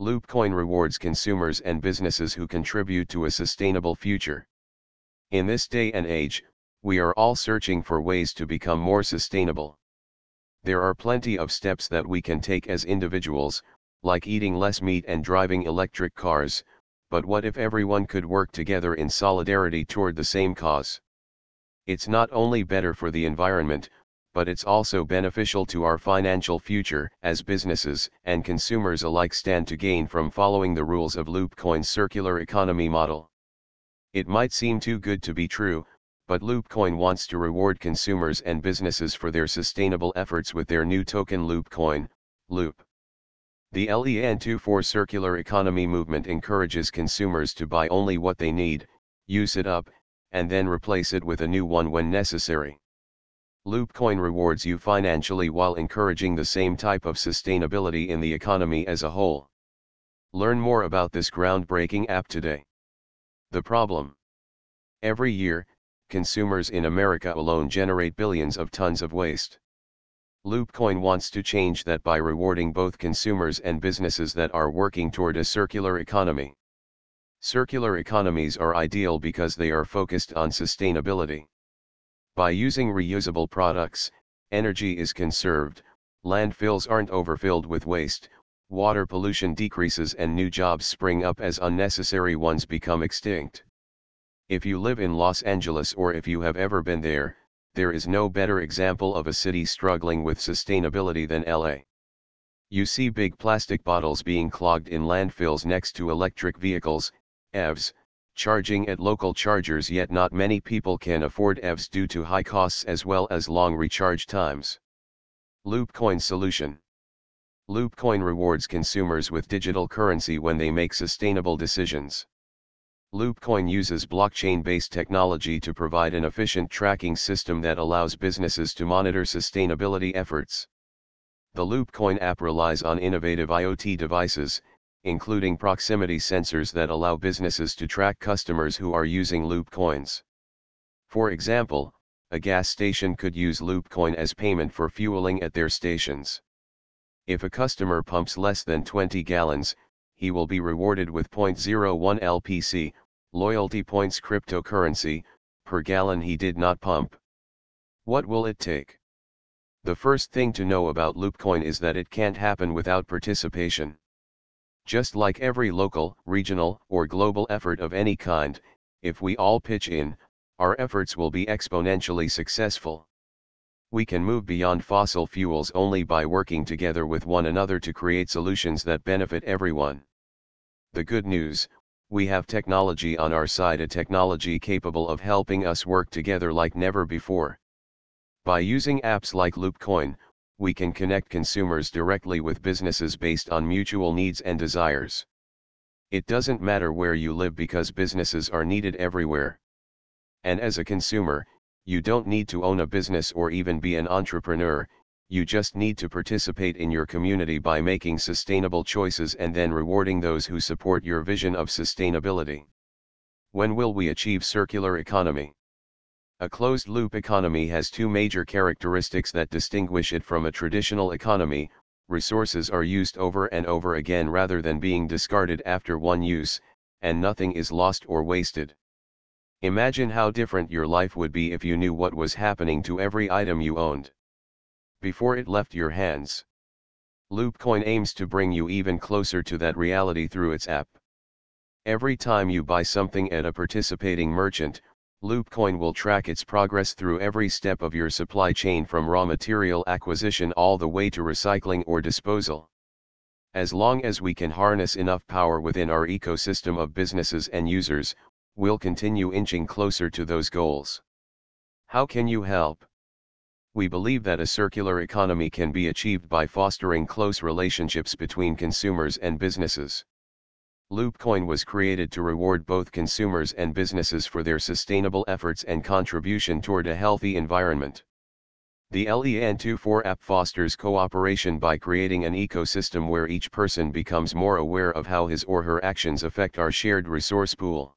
Loopcoin rewards consumers and businesses who contribute to a sustainable future. In this day and age, we are all searching for ways to become more sustainable. There are plenty of steps that we can take as individuals, like eating less meat and driving electric cars, but what if everyone could work together in solidarity toward the same cause? It's not only better for the environment, but it's also beneficial to our financial future, as businesses and consumers alike stand to gain from following the rules of Loopcoin's circular economy model. It might seem too good to be true, but Loopcoin wants to reward consumers and businesses for their sustainable efforts with their new token Loopcoin, Loop. The LEN24 circular economy movement encourages consumers to buy only what they need, use it up, and then replace it with a new one when necessary. Loopcoin rewards you financially while encouraging the same type of sustainability in the economy as a whole. Learn more about this groundbreaking app today. The problem Every year, consumers in America alone generate billions of tons of waste. Loopcoin wants to change that by rewarding both consumers and businesses that are working toward a circular economy. Circular economies are ideal because they are focused on sustainability. By using reusable products, energy is conserved, landfills aren't overfilled with waste, water pollution decreases and new jobs spring up as unnecessary ones become extinct. If you live in Los Angeles or if you have ever been there, there is no better example of a city struggling with sustainability than LA. You see big plastic bottles being clogged in landfills next to electric vehicles, EVs, charging at local chargers yet not many people can afford EVs due to high costs as well as long recharge times. Loopcoin Solution Loopcoin rewards consumers with digital currency when they make sustainable decisions. Loopcoin uses blockchain-based technology to provide an efficient tracking system that allows businesses to monitor sustainability efforts. The Loopcoin app relies on innovative IoT devices, including proximity sensors that allow businesses to track customers who are using Loop coins. For example, a gas station could use Loopcoin as payment for fueling at their stations. If a customer pumps less than 20 gallons, he will be rewarded with 0.01 LPC, loyalty points cryptocurrency, per gallon he did not pump. What will it take? The first thing to know about Loopcoin is that it can't happen without participation. Just like every local, regional, or global effort of any kind, if we all pitch in, our efforts will be exponentially successful. We can move beyond fossil fuels only by working together with one another to create solutions that benefit everyone. The good news, we have technology on our side a technology capable of helping us work together like never before. By using apps like Loopcoin, we can connect consumers directly with businesses based on mutual needs and desires. It doesn't matter where you live because businesses are needed everywhere. And as a consumer, you don't need to own a business or even be an entrepreneur, you just need to participate in your community by making sustainable choices and then rewarding those who support your vision of sustainability. When will we achieve circular economy? A closed-loop economy has two major characteristics that distinguish it from a traditional economy, resources are used over and over again rather than being discarded after one use, and nothing is lost or wasted. Imagine how different your life would be if you knew what was happening to every item you owned before it left your hands. Loopcoin aims to bring you even closer to that reality through its app. Every time you buy something at a participating merchant, Loopcoin will track its progress through every step of your supply chain from raw material acquisition all the way to recycling or disposal. As long as we can harness enough power within our ecosystem of businesses and users, we'll continue inching closer to those goals. How can you help? We believe that a circular economy can be achieved by fostering close relationships between consumers and businesses. Loopcoin was created to reward both consumers and businesses for their sustainable efforts and contribution toward a healthy environment. The LEN24 app fosters cooperation by creating an ecosystem where each person becomes more aware of how his or her actions affect our shared resource pool.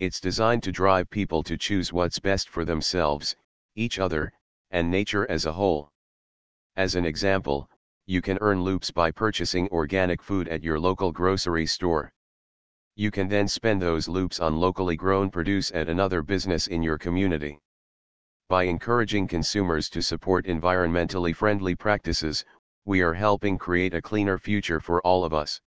It's designed to drive people to choose what's best for themselves, each other, and nature as a whole. As an example, You can earn loops by purchasing organic food at your local grocery store. You can then spend those loops on locally grown produce at another business in your community. By encouraging consumers to support environmentally friendly practices, we are helping create a cleaner future for all of us.